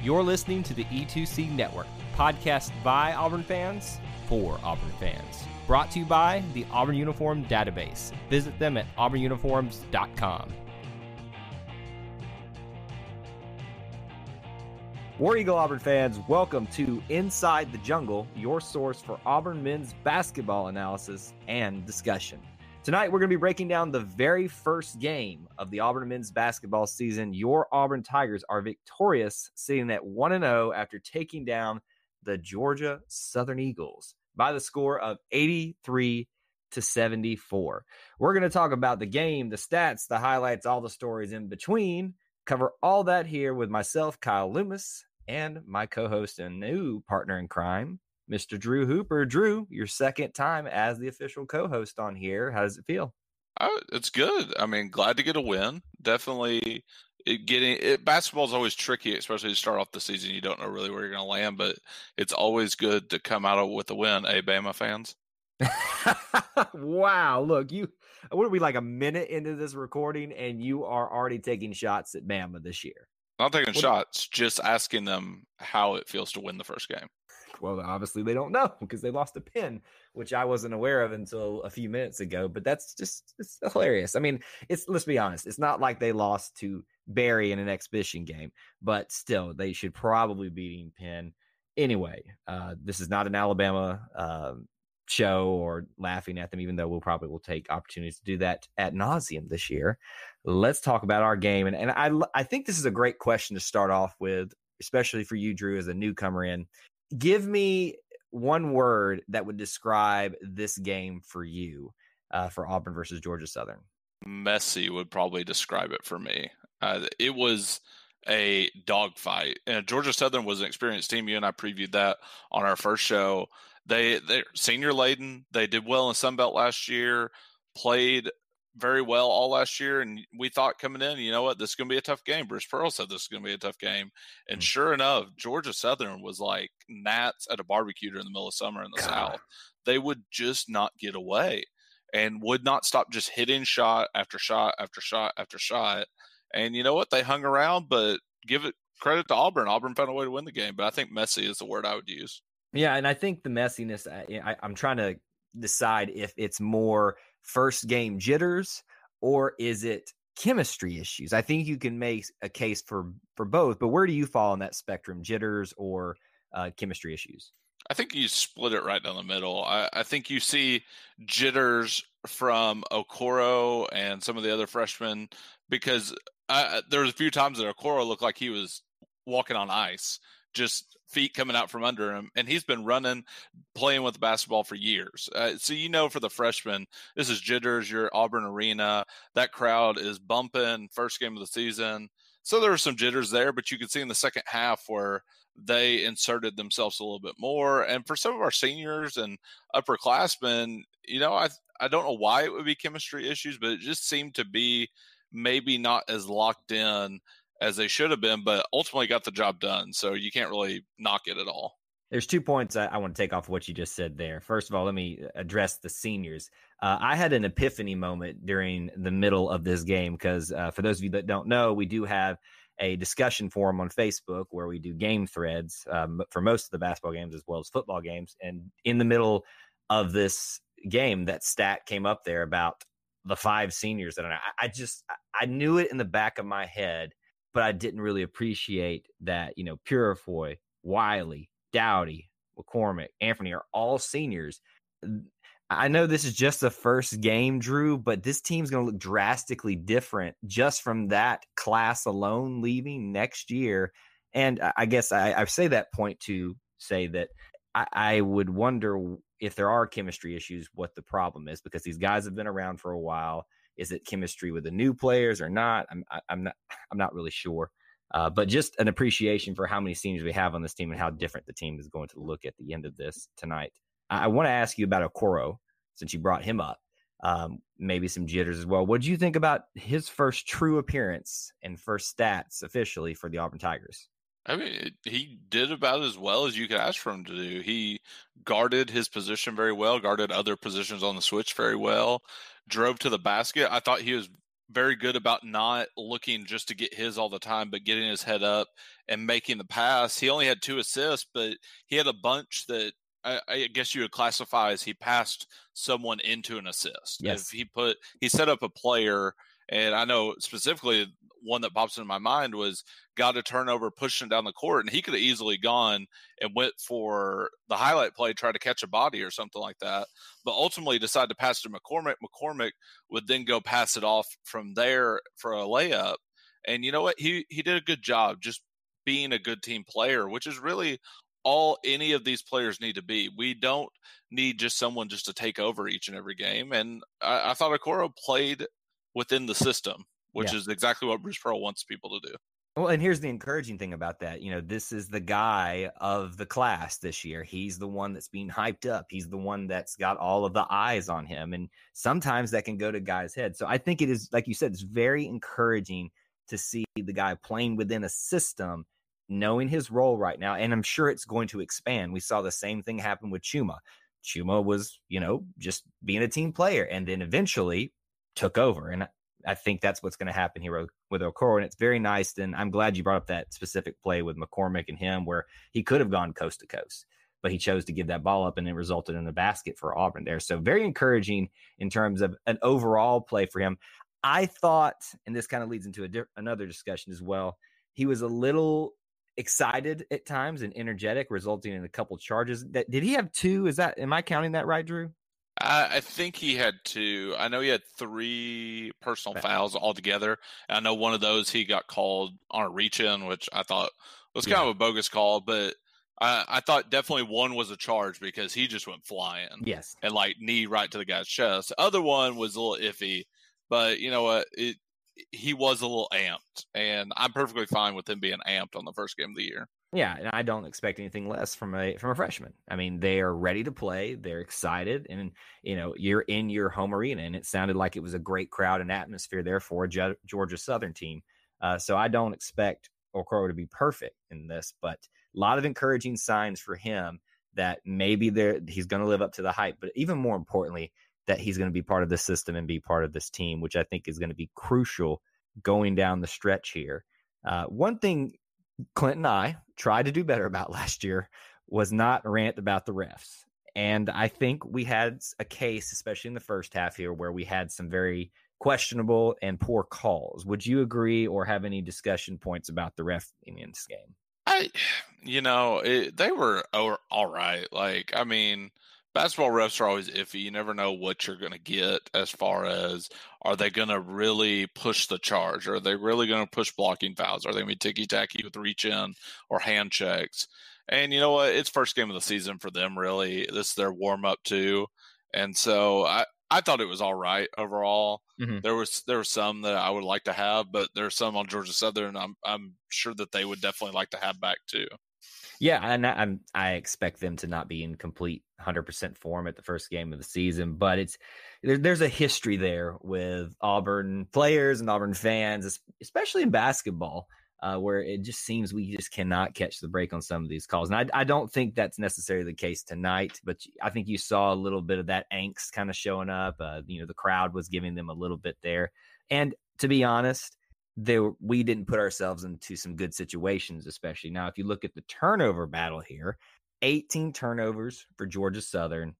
You're listening to the E2C Network, podcast by Auburn fans for Auburn fans. Brought to you by the Auburn Uniform Database. Visit them at auburnuniforms.com. War Eagle Auburn fans, welcome to Inside the Jungle, your source for Auburn men's basketball analysis and discussion. Tonight, we're going to be breaking down the very first game of the Auburn men's basketball season. Your Auburn Tigers are victorious, sitting at 1 0 after taking down the Georgia Southern Eagles by the score of 83 to 74. We're going to talk about the game, the stats, the highlights, all the stories in between. Cover all that here with myself, Kyle Loomis, and my co host and new partner in crime, Mr. Drew Hooper. Drew, your second time as the official co host on here. How does it feel? Oh, it's good. I mean, glad to get a win. Definitely it getting it, basketball is always tricky, especially to start off the season. You don't know really where you're going to land, but it's always good to come out with a win. A Bama fans. wow! Look, you what are we like a minute into this recording, and you are already taking shots at Bama this year? Not taking what shots, just asking them how it feels to win the first game. Well, obviously they don't know because they lost a Penn, which I wasn't aware of until a few minutes ago. But that's just it's hilarious. I mean, it's let's be honest, it's not like they lost to Barry in an exhibition game, but still, they should probably be beating Penn anyway. Uh, this is not an Alabama uh, show or laughing at them, even though we'll probably will take opportunities to do that at nauseum this year. Let's talk about our game, and and I I think this is a great question to start off with, especially for you, Drew, as a newcomer in. Give me one word that would describe this game for you uh, for Auburn versus Georgia Southern. Messy would probably describe it for me. Uh, it was a dogfight, and Georgia Southern was an experienced team. You and I previewed that on our first show. They they're senior laden. They did well in Sun Belt last year. Played very well all last year, and we thought coming in, you know what, this is going to be a tough game. Bruce Pearl said this is going to be a tough game, and mm-hmm. sure enough, Georgia Southern was like gnats at a barbecue during the middle of summer in the God. South. They would just not get away, and would not stop just hitting shot after shot after shot after shot. And you know what, they hung around, but give it credit to Auburn. Auburn found a way to win the game, but I think messy is the word I would use. Yeah, and I think the messiness. I, I'm trying to decide if it's more first game jitters or is it chemistry issues? I think you can make a case for for both, but where do you fall on that spectrum, jitters or uh, chemistry issues? I think you split it right down the middle. I, I think you see jitters from Okoro and some of the other freshmen because I, there was a few times that Okoro looked like he was walking on ice just feet coming out from under him. And he's been running, playing with basketball for years. Uh, so, you know, for the freshman, this is jitters, your Auburn Arena. That crowd is bumping, first game of the season. So there were some jitters there, but you could see in the second half where they inserted themselves a little bit more. And for some of our seniors and upperclassmen, you know, I I don't know why it would be chemistry issues, but it just seemed to be maybe not as locked in as they should have been, but ultimately got the job done. So you can't really knock it at all. There's two points I, I want to take off what you just said there. First of all, let me address the seniors. Uh, I had an epiphany moment during the middle of this game because, uh, for those of you that don't know, we do have a discussion forum on Facebook where we do game threads um, for most of the basketball games as well as football games. And in the middle of this game, that stat came up there about the five seniors that I, I just I knew it in the back of my head but I didn't really appreciate that, you know, Purifoy, Wiley, Doughty, McCormick, Anthony are all seniors. I know this is just the first game, Drew, but this team's going to look drastically different just from that class alone leaving next year. And I guess I, I say that point to say that I, I would wonder if there are chemistry issues, what the problem is, because these guys have been around for a while. Is it chemistry with the new players or not? I'm I'm not I'm not really sure. Uh, but just an appreciation for how many seniors we have on this team and how different the team is going to look at the end of this tonight. I, I want to ask you about Okoro since you brought him up. Um, maybe some jitters as well. What do you think about his first true appearance and first stats officially for the Auburn Tigers? I mean, he did about as well as you could ask for him to do. He guarded his position very well, guarded other positions on the switch very well, drove to the basket. I thought he was very good about not looking just to get his all the time, but getting his head up and making the pass. He only had two assists, but he had a bunch that I, I guess you would classify as he passed someone into an assist. Yes. If he put he set up a player, and I know specifically one that pops into my mind was got a turnover pushing down the court, and he could have easily gone and went for the highlight play, try to catch a body or something like that. But ultimately decided to pass to McCormick. McCormick would then go pass it off from there for a layup. And you know what? He he did a good job just being a good team player, which is really all any of these players need to be. We don't need just someone just to take over each and every game. And I, I thought Okoro played within the system, which yeah. is exactly what Bruce Pearl wants people to do. Well, and here's the encouraging thing about that. You know, this is the guy of the class this year. He's the one that's being hyped up. He's the one that's got all of the eyes on him. And sometimes that can go to guys' heads. So I think it is, like you said, it's very encouraging to see the guy playing within a system, knowing his role right now. And I'm sure it's going to expand. We saw the same thing happen with Chuma. Chuma was, you know, just being a team player and then eventually took over. And I think that's what's going to happen here with Okoro. And it's very nice. And I'm glad you brought up that specific play with McCormick and him where he could have gone coast to coast, but he chose to give that ball up and it resulted in a basket for Auburn there. So very encouraging in terms of an overall play for him. I thought, and this kind of leads into di- another discussion as well, he was a little excited at times and energetic, resulting in a couple charges. That did he have two? Is that am I counting that right, Drew? I, I think he had two. I know he had three personal fouls altogether. I know one of those he got called on a reach in, which I thought was kind yeah. of a bogus call, but I, I, thought definitely one was a charge because he just went flying. Yes. And like knee right to the guy's chest. The other one was a little iffy, but you know what? It he was a little amped, and I'm perfectly fine with him being amped on the first game of the year. Yeah, and I don't expect anything less from a from a freshman. I mean, they are ready to play. They're excited, and you know, you're in your home arena, and it sounded like it was a great crowd and atmosphere there for a Georgia Southern team. Uh, so I don't expect Okoro to be perfect in this, but a lot of encouraging signs for him that maybe there he's going to live up to the hype. But even more importantly, that he's going to be part of the system and be part of this team, which I think is going to be crucial going down the stretch here. Uh, one thing Clint and I tried to do better about last year was not rant about the refs. And I think we had a case, especially in the first half here, where we had some very questionable and poor calls. Would you agree or have any discussion points about the ref in this game? I, you know, it, they oh, were all right. Like, I mean, basketball refs are always iffy. You never know what you're going to get as far as are they going to really push the charge? Are they really going to push blocking fouls? Are they going to be ticky tacky with reach in or hand checks? And you know what? It's first game of the season for them. Really, this is their warm up too. And so I, I thought it was all right overall. Mm-hmm. There was there were some that I would like to have, but there's some on Georgia Southern. I'm I'm sure that they would definitely like to have back too. Yeah, and I, I'm I expect them to not be in complete 100% form at the first game of the season, but it's there, there's a history there with Auburn players and Auburn fans, especially in basketball, uh, where it just seems we just cannot catch the break on some of these calls. And I, I don't think that's necessarily the case tonight, but I think you saw a little bit of that angst kind of showing up. Uh, you know, the crowd was giving them a little bit there, and to be honest there we didn't put ourselves into some good situations, especially now. If you look at the turnover battle here, 18 turnovers for Georgia Southern,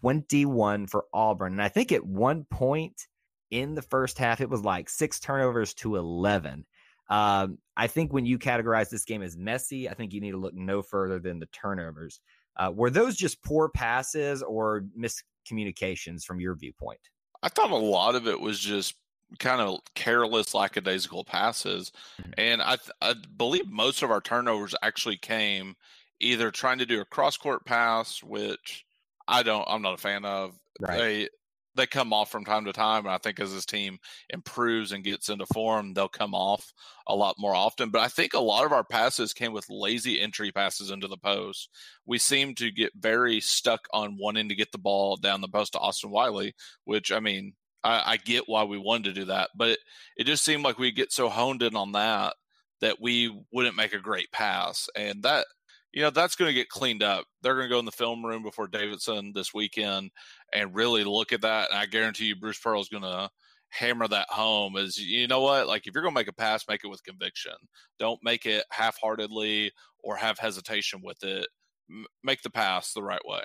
21 for Auburn. And I think at one point in the first half, it was like six turnovers to 11. Um, I think when you categorize this game as messy, I think you need to look no further than the turnovers. Uh, were those just poor passes or miscommunications from your viewpoint? I thought a lot of it was just kind of careless, lackadaisical passes. Mm-hmm. And I, th- I believe most of our turnovers actually came either trying to do a cross court pass, which I don't, I'm not a fan of. Right. They, they come off from time to time. And I think as this team improves and gets into form, they'll come off a lot more often. But I think a lot of our passes came with lazy entry passes into the post. We seem to get very stuck on wanting to get the ball down the post to Austin Wiley, which I mean, I, I get why we wanted to do that, but it, it just seemed like we get so honed in on that that we wouldn't make a great pass, and that you know that's going to get cleaned up. They're going to go in the film room before Davidson this weekend and really look at that. And I guarantee you, Bruce Pearl is going to hammer that home is you know what like if you're going to make a pass make it with conviction don't make it half-heartedly or have hesitation with it M- make the pass the right way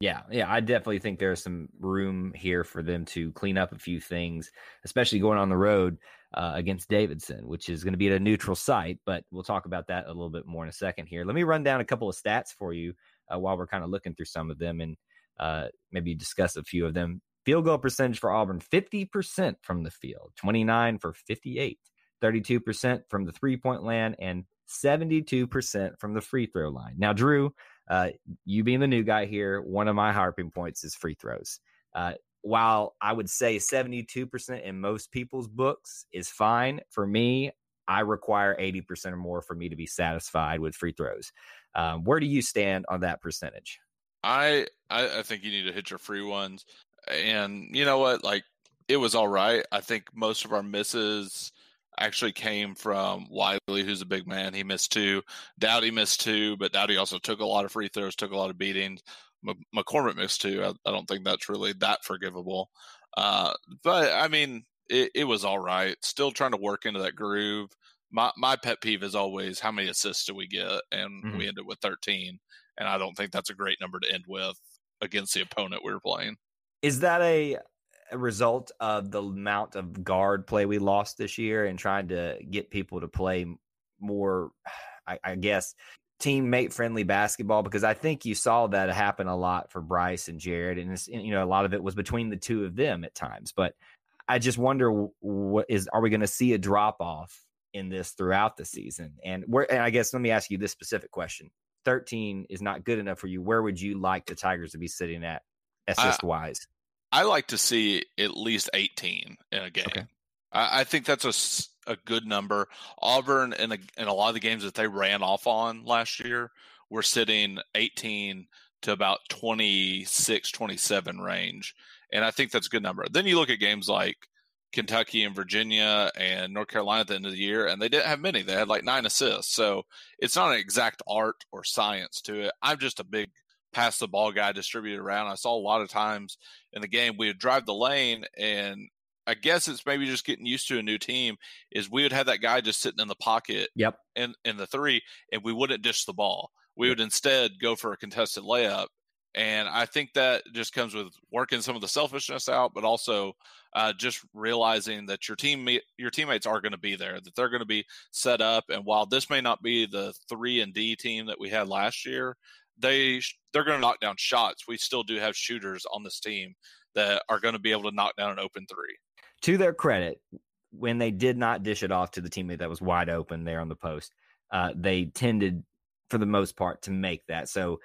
yeah, yeah, I definitely think there's some room here for them to clean up a few things, especially going on the road uh, against Davidson, which is going to be at a neutral site. But we'll talk about that a little bit more in a second here. Let me run down a couple of stats for you uh, while we're kind of looking through some of them and uh, maybe discuss a few of them. Field goal percentage for Auburn 50% from the field, 29 for 58, 32% from the three point land, and 72% from the free throw line. Now, Drew, uh, you being the new guy here, one of my harping points is free throws. Uh, while I would say 72% in most people's books is fine, for me, I require 80% or more for me to be satisfied with free throws. Um, where do you stand on that percentage? I, I I think you need to hit your free ones, and you know what? Like it was all right. I think most of our misses actually came from Wiley, who's a big man. He missed two. Doughty missed two, but Doughty also took a lot of free throws, took a lot of beatings. McCormick missed two. I, I, don't think that's really that forgivable. Uh, but I mean, it, it, was all right. Still trying to work into that groove. My my pet peeve is always how many assists do we get, and mm-hmm. we ended with 13. And I don't think that's a great number to end with against the opponent we were playing. Is that a a result of the amount of guard play we lost this year and trying to get people to play more, I, I guess, teammate friendly basketball because I think you saw that happen a lot for Bryce and Jared, and it's, you know a lot of it was between the two of them at times. But I just wonder what is are we going to see a drop off in this throughout the season? And where and I guess let me ask you this specific question: Thirteen is not good enough for you. Where would you like the Tigers to be sitting at assist wise? I like to see at least 18 in a game. Okay. I, I, think that's a, a good number. Auburn in a, in a lot of the games that they ran off on last year were sitting 18 to about 26, 27 range. And I think that's a good number. Then you look at games like Kentucky and Virginia and North Carolina at the end of the year, and they didn't have many. They had like nine assists. So it's not an exact art or science to it. I'm just a big pass the ball guy distributed around. I saw a lot of times in the game we would drive the lane and I guess it's maybe just getting used to a new team is we would have that guy just sitting in the pocket yep. in, in the three and we wouldn't dish the ball. We would instead go for a contested layup. And I think that just comes with working some of the selfishness out, but also uh, just realizing that your team your teammates are going to be there, that they're going to be set up. And while this may not be the three and D team that we had last year, they they're going to knock down shots. We still do have shooters on this team that are going to be able to knock down an open three. To their credit, when they did not dish it off to the teammate that was wide open there on the post, uh, they tended, for the most part, to make that. So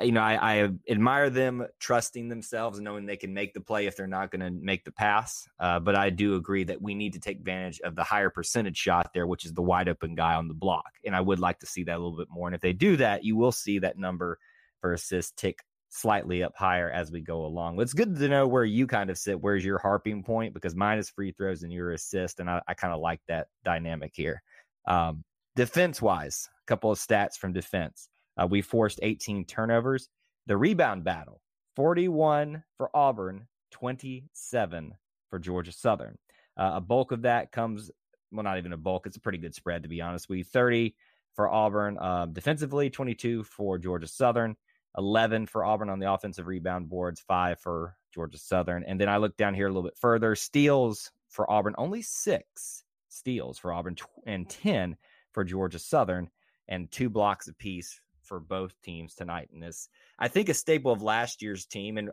you know, I, I, admire them trusting themselves knowing they can make the play if they're not going to make the pass. Uh, but I do agree that we need to take advantage of the higher percentage shot there, which is the wide open guy on the block. And I would like to see that a little bit more. And if they do that, you will see that number for assists tick slightly up higher as we go along. It's good to know where you kind of sit. Where's your harping point? Because mine is free throws and your assist. And I, I kind of like that dynamic here. Um, defense wise, a couple of stats from defense. Uh, we forced 18 turnovers. The rebound battle 41 for Auburn, 27 for Georgia Southern. Uh, a bulk of that comes, well, not even a bulk. It's a pretty good spread, to be honest We 30 for Auburn um, defensively, 22 for Georgia Southern, 11 for Auburn on the offensive rebound boards, five for Georgia Southern. And then I look down here a little bit further steals for Auburn, only six steals for Auburn, and 10 for Georgia Southern, and two blocks apiece for both teams tonight in this. I think a staple of last year's team, and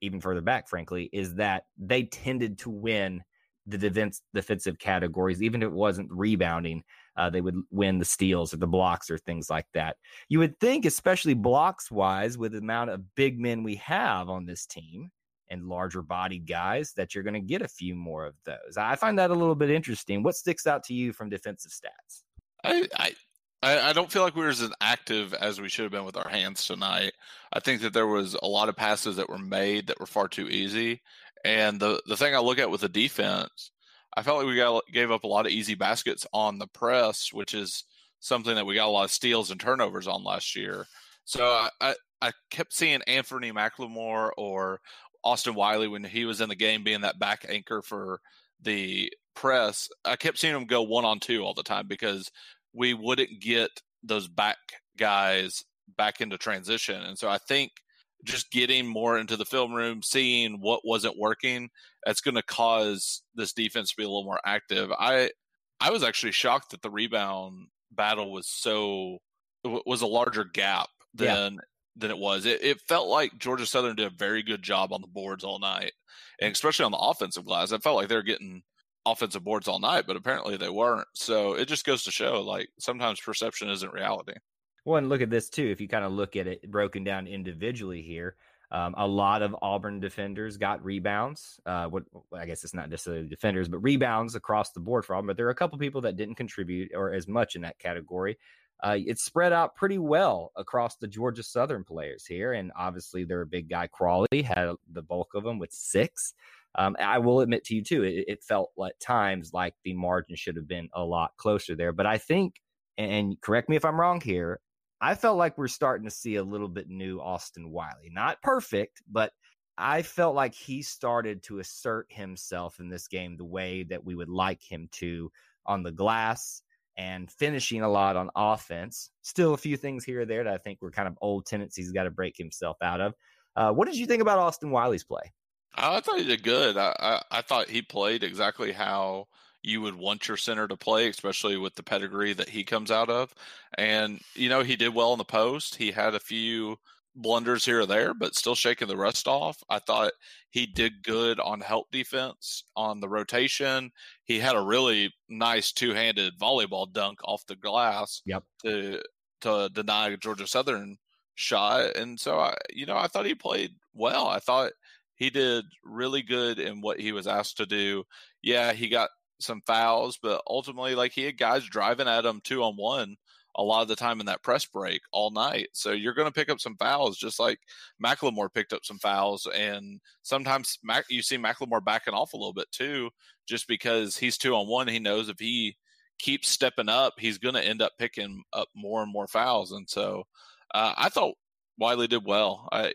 even further back, frankly, is that they tended to win the defense, defensive categories, even if it wasn't rebounding. Uh, they would win the steals or the blocks or things like that. You would think, especially blocks wise, with the amount of big men we have on this team and larger bodied guys, that you're going to get a few more of those. I find that a little bit interesting. What sticks out to you from defensive stats? I, I I, I, don't feel like we were as active as we should have been with our hands tonight. I think that there was a lot of passes that were made that were far too easy. And the the thing I look at with the defense, I felt like we got gave up a lot of easy baskets on the press, which is something that we got a lot of steals and turnovers on last year. So I, I, I kept seeing Anthony McLemore or Austin Wiley when he was in the game being that back anchor for the press, I kept seeing him go one on two all the time because we wouldn't get those back guys back into transition. And so I think just getting more into the film room, seeing what wasn't working, that's going to cause this defense to be a little more active. I I was actually shocked that the rebound battle was so was a larger gap than yeah. than it was. It, it felt like Georgia Southern did a very good job on the boards all night, and especially on the offensive glass. I felt like they were getting offensive boards all night, but apparently they weren't. So it just goes to show, like sometimes perception isn't reality. Well, and look at this too. If you kind of look at it broken down individually here, um, a lot of Auburn defenders got rebounds. Uh, what I guess it's not necessarily defenders, but rebounds across the board for Auburn. But there are a couple people that didn't contribute or as much in that category. Uh, it's spread out pretty well across the Georgia Southern players here, and obviously their big guy Crawley had the bulk of them with six. Um, I will admit to you too, it, it felt at times like the margin should have been a lot closer there. But I think, and correct me if I'm wrong here, I felt like we're starting to see a little bit new Austin Wiley. Not perfect, but I felt like he started to assert himself in this game the way that we would like him to on the glass and finishing a lot on offense. Still a few things here or there that I think were kind of old tendencies he's got to break himself out of. Uh, what did you think about Austin Wiley's play? I thought he did good. I, I, I thought he played exactly how you would want your center to play, especially with the pedigree that he comes out of. And, you know, he did well in the post. He had a few blunders here or there, but still shaking the rust off. I thought he did good on help defense, on the rotation. He had a really nice two handed volleyball dunk off the glass yep. to to deny Georgia Southern shot. And so I you know, I thought he played well. I thought he did really good in what he was asked to do. Yeah, he got some fouls, but ultimately, like he had guys driving at him two on one a lot of the time in that press break all night. So you're going to pick up some fouls, just like McLemore picked up some fouls. And sometimes Mac, you see McLemore backing off a little bit too, just because he's two on one. He knows if he keeps stepping up, he's going to end up picking up more and more fouls. And so uh, I thought Wiley did well. I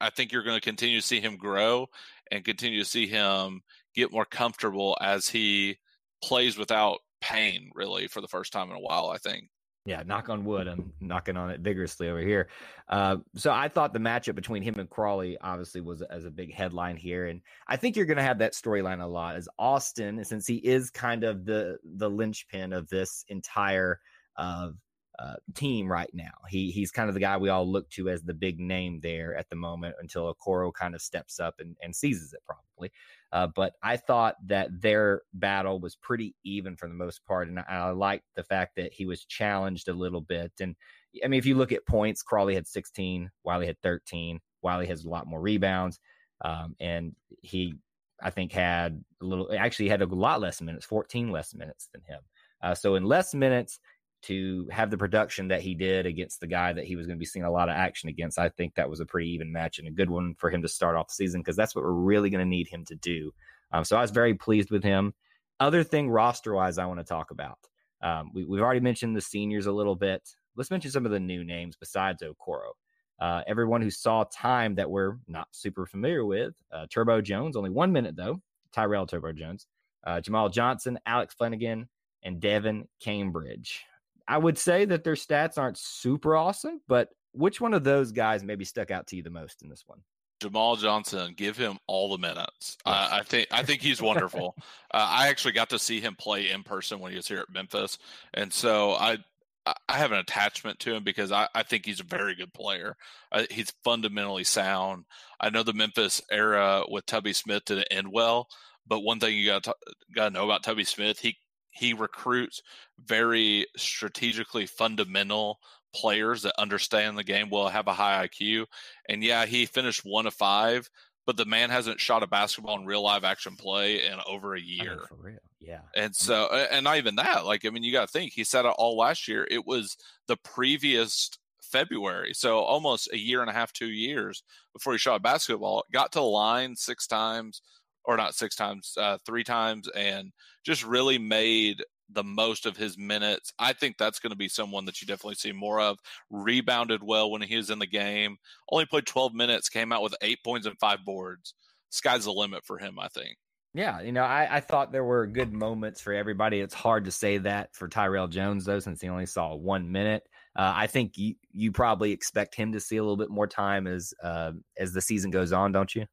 I think you're going to continue to see him grow and continue to see him get more comfortable as he plays without pain really for the first time in a while i think. Yeah knock on wood i'm knocking on it vigorously over here. Uh, so i thought the matchup between him and crawley obviously was as a big headline here and i think you're going to have that storyline a lot as austin since he is kind of the the linchpin of this entire uh, uh, team right now. He he's kind of the guy we all look to as the big name there at the moment until Okoro kind of steps up and, and seizes it probably. Uh, but I thought that their battle was pretty even for the most part, and I, I liked the fact that he was challenged a little bit. And I mean, if you look at points, Crawley had 16, Wiley had 13. Wiley has a lot more rebounds, um, and he I think had a little actually had a lot less minutes, 14 less minutes than him. Uh, so in less minutes, to have the production that he did against the guy that he was going to be seeing a lot of action against, I think that was a pretty even match and a good one for him to start off the season because that's what we're really going to need him to do. Um, so I was very pleased with him. Other thing roster wise, I want to talk about. Um, we, have already mentioned the seniors a little bit. Let's mention some of the new names besides Okoro. Uh, everyone who saw time that we're not super familiar with. Uh, Turbo Jones, only one minute though. Tyrell Turbo Jones, uh, Jamal Johnson, Alex Flanigan, and Devan Cambridge. I would say that their stats aren't super awesome, but which one of those guys maybe stuck out to you the most in this one? Jamal Johnson, give him all the minutes. Uh, I think I think he's wonderful. uh, I actually got to see him play in person when he was here at Memphis, and so I I have an attachment to him because I, I think he's a very good player. Uh, he's fundamentally sound. I know the Memphis era with Tubby Smith didn't end well, but one thing you got got to know about Tubby Smith, he he recruits very strategically fundamental players that understand the game will have a high IQ. And yeah, he finished one of five, but the man hasn't shot a basketball in real live action play in over a year. I mean, for real. Yeah. And so, and not even that, like, I mean, you got to think he said it all last year. It was the previous February. So almost a year and a half, two years before he shot a basketball, got to the line six times, or not six times, uh, three times, and just really made the most of his minutes. I think that's going to be someone that you definitely see more of. Rebounded well when he was in the game. Only played 12 minutes, came out with eight points and five boards. Sky's the limit for him, I think. Yeah, you know, I, I thought there were good moments for everybody. It's hard to say that for Tyrell Jones though, since he only saw one minute. Uh, I think you you probably expect him to see a little bit more time as uh, as the season goes on, don't you?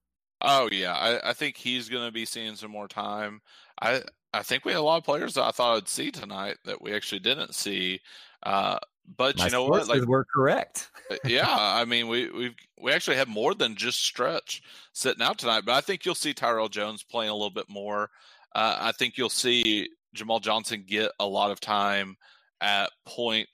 Oh yeah, I, I think he's going to be seeing some more time. I I think we had a lot of players that I thought I'd see tonight that we actually didn't see. Uh, but My you know what? Like we're correct. Uh, yeah, I mean we we we actually have more than just stretch sitting out tonight. But I think you'll see Tyrell Jones playing a little bit more. Uh, I think you'll see Jamal Johnson get a lot of time at point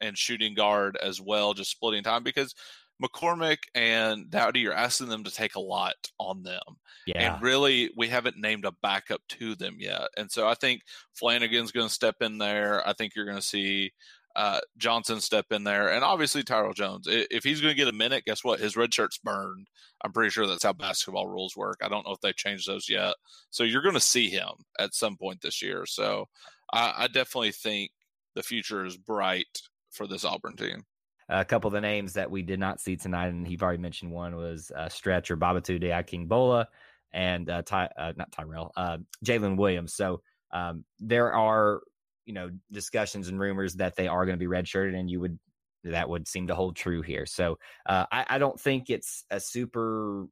and shooting guard as well, just splitting time because McCormick and Doughty you're asking them to take a lot on them. Yeah. And really, we haven't named a backup to them yet. And so I think Flanigan's going to step in there. I think you're going to see uh, Johnson step in there. And obviously, Tyrell Jones. If he's going to get a minute, guess what? His red shirt's burned. I'm pretty sure that's how basketball rules work. I don't know if they changed those yet. So you're going to see him at some point this year. So I, I definitely think the future is bright for this Auburn team. A couple of the names that we did not see tonight, and you've already mentioned one was uh, Stretch or Babatunde Akingbola and uh, Ty, uh, not Tyrell, uh, Jaylin Williams. So um, there are, you know, discussions and rumors that they are going to be redshirted, and you would that would seem to hold true here. So uh, I, I, don't think it's a super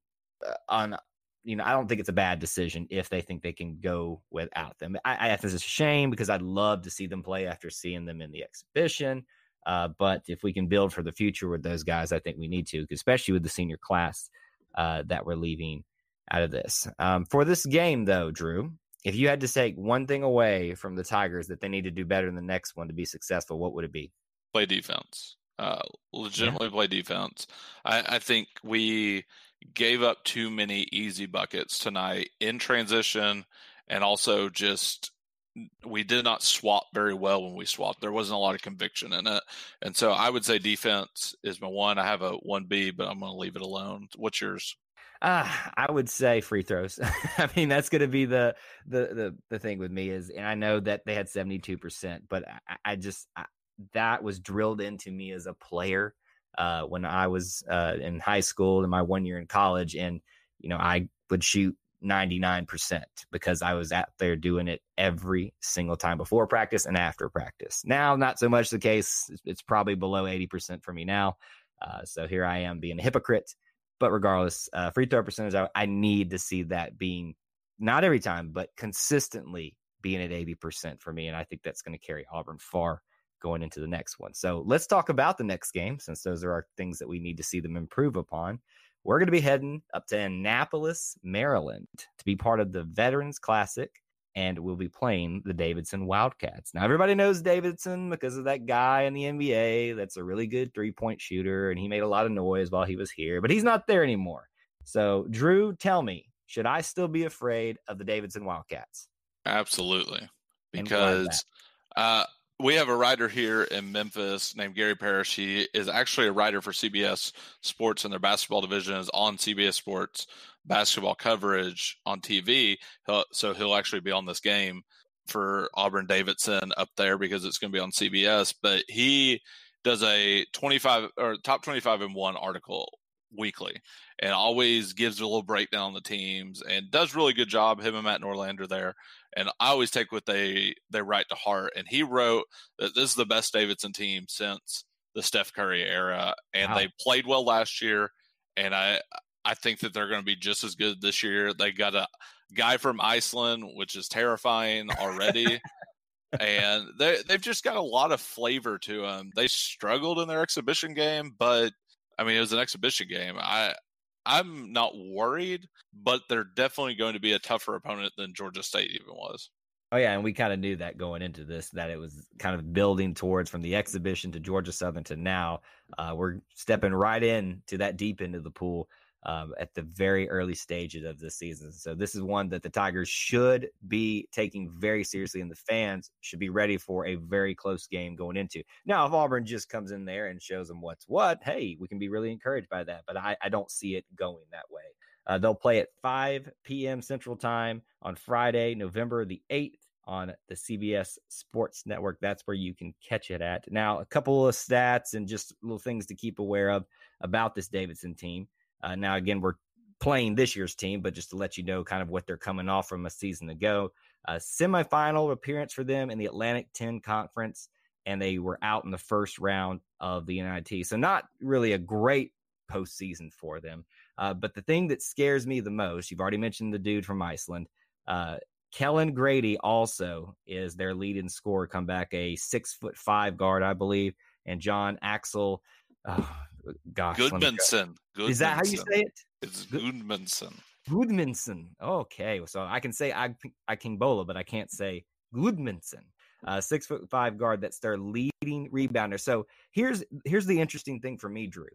uh, on. You know, I don't think it's a bad decision if they think they can go without them. I, I think it's a shame because I'd love to see them play after seeing them in the exhibition. Uh, but if we can build for the future with those guys, I think we need to, especially with the senior class uh, that we're leaving out of this. Um, for this game, though, Drew, if you had to take one thing away from the Tigers that they need to do better in the next one to be successful, what would it be? Play defense. Uh, legitimately yeah. play defense. I, I think we gave up too many easy buckets tonight in transition and also just we did not swap very well when we swapped. There wasn't a lot of conviction in it. And so I would say defense is my one. I have a 1B, but I'm going to leave it alone. What's yours? Uh, I would say free throws. I mean, that's going to be the, the the the thing with me is, and I know that they had seventy two percent, but I, I just I, that was drilled into me as a player uh, when I was uh, in high school and my one year in college, and you know I would shoot 99% because I was out there doing it every single time before practice and after practice. Now, not so much the case. It's probably below 80% for me now. Uh, so here I am being a hypocrite but regardless, uh, free throw percentage, I, I need to see that being not every time, but consistently being at 80% for me. And I think that's going to carry Auburn far going into the next one. So let's talk about the next game since those are our things that we need to see them improve upon. We're going to be heading up to Annapolis, Maryland to be part of the Veterans Classic and we'll be playing the Davidson Wildcats. Now, everybody knows Davidson because of that guy in the NBA that's a really good three point shooter, and he made a lot of noise while he was here, but he's not there anymore. So, Drew, tell me, should I still be afraid of the Davidson Wildcats? Absolutely. Because uh, we have a writer here in Memphis named Gary Parrish. He is actually a writer for CBS Sports, and their basketball division is on CBS Sports basketball coverage on TV. He'll, so he'll actually be on this game for Auburn Davidson up there because it's going to be on CBS. But he does a 25 or top 25 in one article weekly and always gives a little breakdown on the teams and does really good job. Him and Matt Norlander there. And I always take what they, they write to heart. And he wrote that this is the best Davidson team since the Steph Curry era. And wow. they played well last year. And I, I think that they're going to be just as good this year. They got a guy from Iceland, which is terrifying already. and they they've just got a lot of flavor to them. They struggled in their exhibition game, but I mean it was an exhibition game. I I'm not worried, but they're definitely going to be a tougher opponent than Georgia State even was. Oh yeah, and we kind of knew that going into this that it was kind of building towards from the exhibition to Georgia Southern to now. Uh, we're stepping right in to that deep into the pool um, at the very early stages of the season. So this is one that the Tigers should be taking very seriously, and the fans should be ready for a very close game going into. Now, if Auburn just comes in there and shows them what's what, hey, we can be really encouraged by that. But I, I don't see it going that way. Uh, they'll play at 5 p.m. Central Time on Friday, November the 8th on the CBS Sports Network. That's where you can catch it at. Now, a couple of stats and just little things to keep aware of about this Davidson team. Uh, now, again, we're playing this year's team, but just to let you know kind of what they're coming off from a season ago. A semifinal appearance for them in the Atlantic 10 Conference, and they were out in the first round of the NIT. So, not really a great postseason for them. Uh, but the thing that scares me the most, you've already mentioned the dude from Iceland. Uh, Kellan Grady also is their leading scorer, come back a six foot five guard, I believe, and John Axel. Oh, gosh, Goodmanson. Goodmanson. Is that how you say it? It's Goodmanson. Goodmanson. Okay, so I can say I I Bola, but I can't say Goodmanson. Uh, six foot five guard that's their leading rebounder. So here's here's the interesting thing for me, Drew.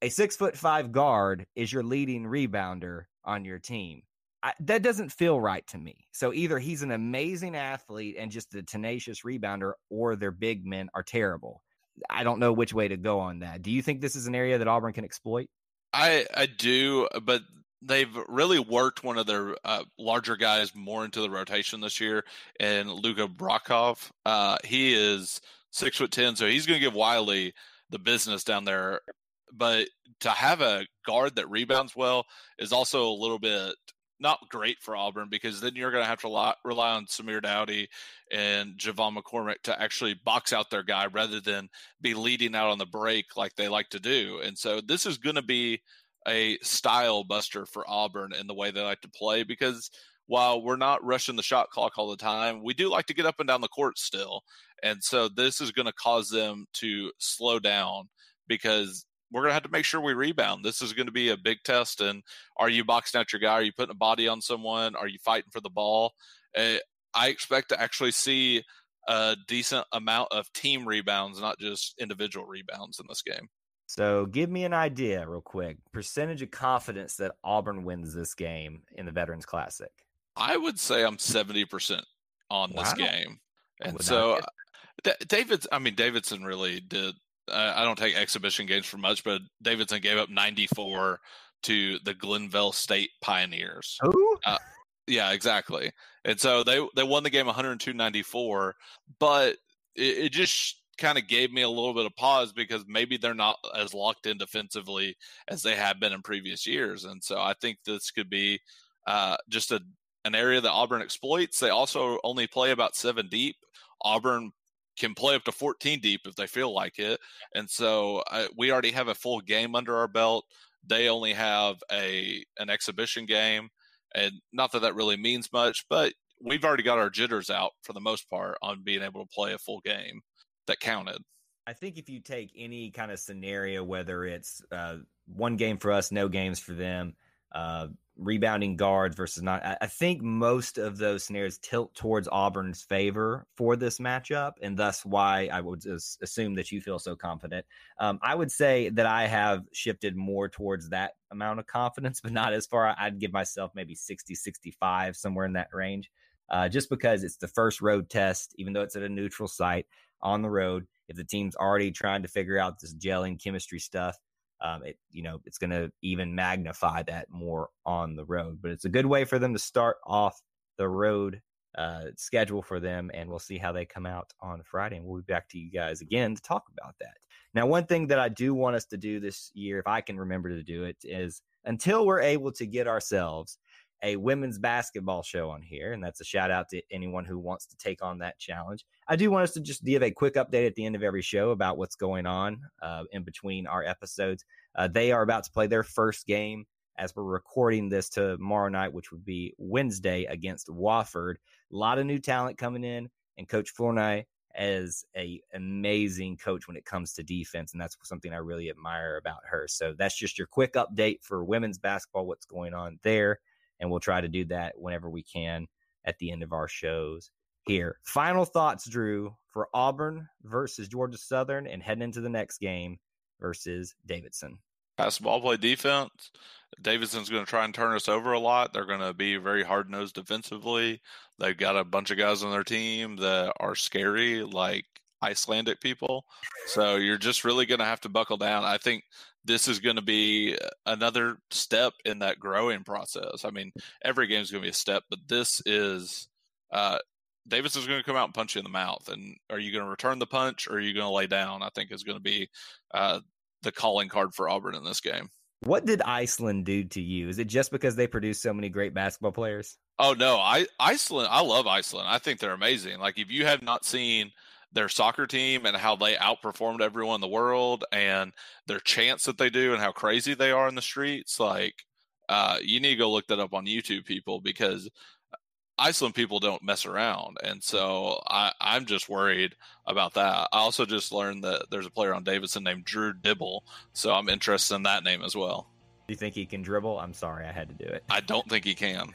A six foot five guard is your leading rebounder on your team. I, that doesn't feel right to me. So either he's an amazing athlete and just a tenacious rebounder, or their big men are terrible. I don't know which way to go on that. Do you think this is an area that Auburn can exploit? I I do, but they've really worked one of their uh, larger guys more into the rotation this year, and Luka Brakov. Uh, he is six foot ten, so he's going to give Wiley the business down there. But to have a guard that rebounds well is also a little bit not great for Auburn because then you're going to have to rely, rely on Samir Doughty and J'Von McCormick to actually box out their guy rather than be leading out on the break like they like to do. And so this is going to be a style buster for Auburn in the way they like to play because while we're not rushing the shot clock all the time, we do like to get up and down the court still. And so this is going to cause them to slow down because we're going to have to make sure we rebound. This is going to be a big test. And are you boxing out your guy? Are you putting a body on someone? Are you fighting for the ball? Uh, I expect to actually see a decent amount of team rebounds, not just individual rebounds in this game. So, give me an idea, real quick. Percentage of confidence that Auburn wins this game in the Veterans Classic. I would say I'm seventy percent on wow. this game, and so uh, David. I mean, Davidson really did I don't take exhibition games for much, but Davidson gave up 94 to the Glenville State Pioneers. Who? Uh, yeah, exactly. And so they they won the game 102-94, but it, it just kind of gave me a little bit of pause because maybe they're not as locked in defensively as they have been in previous years, and so I think this could be uh, just a an area that Auburn exploits. They also only play about seven deep. Auburn can play up to 14 deep if they feel like it. And so uh, we already have a full game under our belt. They only have a an exhibition game, and not that that really means much, but we've already got our jitters out for the most part on being able to play a full game that counted. I think if you take any kind of scenario, whether it's uh, one game for us, no games for them, uh, rebounding guards versus not. I, think most of those scenarios tilt towards Auburn's favor for this matchup, and thus why I would assume that you feel so confident. Um, I would say that I have shifted more towards that amount of confidence, but not as far. I'd give myself maybe 60, 65, somewhere in that range, uh, just because it's the first road test, even though it's at a neutral site on the road. If the team's already trying to figure out this gelling chemistry stuff, um, it you know it's going to even magnify that more on the road. But it's a good way for them to start off the road uh, schedule for them, and we'll see how they come out on Friday. And we'll be back to you guys again to talk about that. Now, one thing that I do want us to do this year, if I can remember to do it, is until we're able to get ourselves a women's basketball show on here, and that's a shout out to anyone who wants to take on that challenge. I do want us to just give a quick update at the end of every show about what's going on uh, in between our episodes. Uh, they are about to play their first game as we're recording this tomorrow night, which would be Wednesday against Wofford. A lot of new talent coming in, and Coach Flournoy is a amazing coach when it comes to defense, and that's something I really admire about her. So that's just your quick update for women's basketball, what's going on there and we'll try to do that whenever we can at the end of our shows here. Final thoughts, Drew, for Auburn versus Georgia Southern and heading into the next game versus Davidson. Pass ball play defense. Davidson's going to try and turn us over a lot. They're going to be very hard nosed defensively. They've got a bunch of guys on their team that are scary, like Icelandic people. So you're just really going to have to buckle down. I think this is going to be another step in that growing process. I mean, every game is going to be a step, but this is uh, Davis is going to come out and punch you in the mouth. And are you going to return the punch or are you going to lay down? I think is going to be uh, the calling card for Auburn in this game. What did Iceland do to you? Is it just because they produce so many great basketball players? Oh no, I Iceland. I love Iceland. I think they're amazing. Like if you have not seen their soccer team and how they outperformed everyone in the world and their chants that they do and how crazy they are in the streets, like uh, you need to go look that up on YouTube, people, because Iceland people don't mess around, and so I, I'm just worried about that. I also just learned that there's a player on Davidson named Drew Dibble, so I'm interested in that name as well. Do you think he can dribble? I'm sorry, I had to do it. I don't think he can.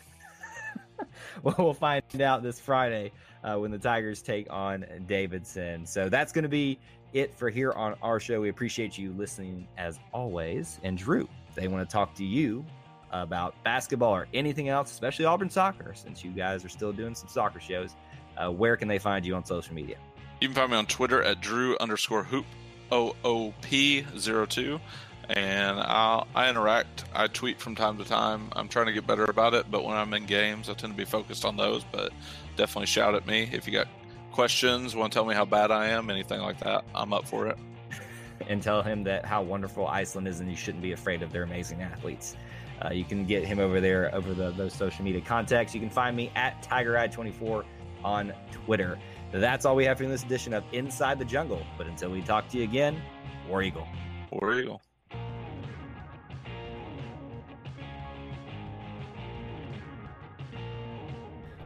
well, we'll find out this Friday uh, when the Tigers take on Davidson. So that's going to be it for here on our show. We appreciate you listening as always. And Drew, if they want to talk to you about basketball or anything else, especially Auburn soccer, since you guys are still doing some soccer shows, uh, where can they find you on social media? You can find me on Twitter at Drew underscore hoop OOP02. And I'll, I interact. I tweet from time to time. I'm trying to get better about it, but when I'm in games, I tend to be focused on those. But definitely shout at me if you got questions, want to tell me how bad I am, anything like that. I'm up for it. and tell him that how wonderful Iceland is, and you shouldn't be afraid of their amazing athletes. Uh, you can get him over there over the, those social media contacts. You can find me at TigerEye24 on Twitter. That's all we have for this edition of Inside the Jungle. But until we talk to you again, War Eagle. War Eagle.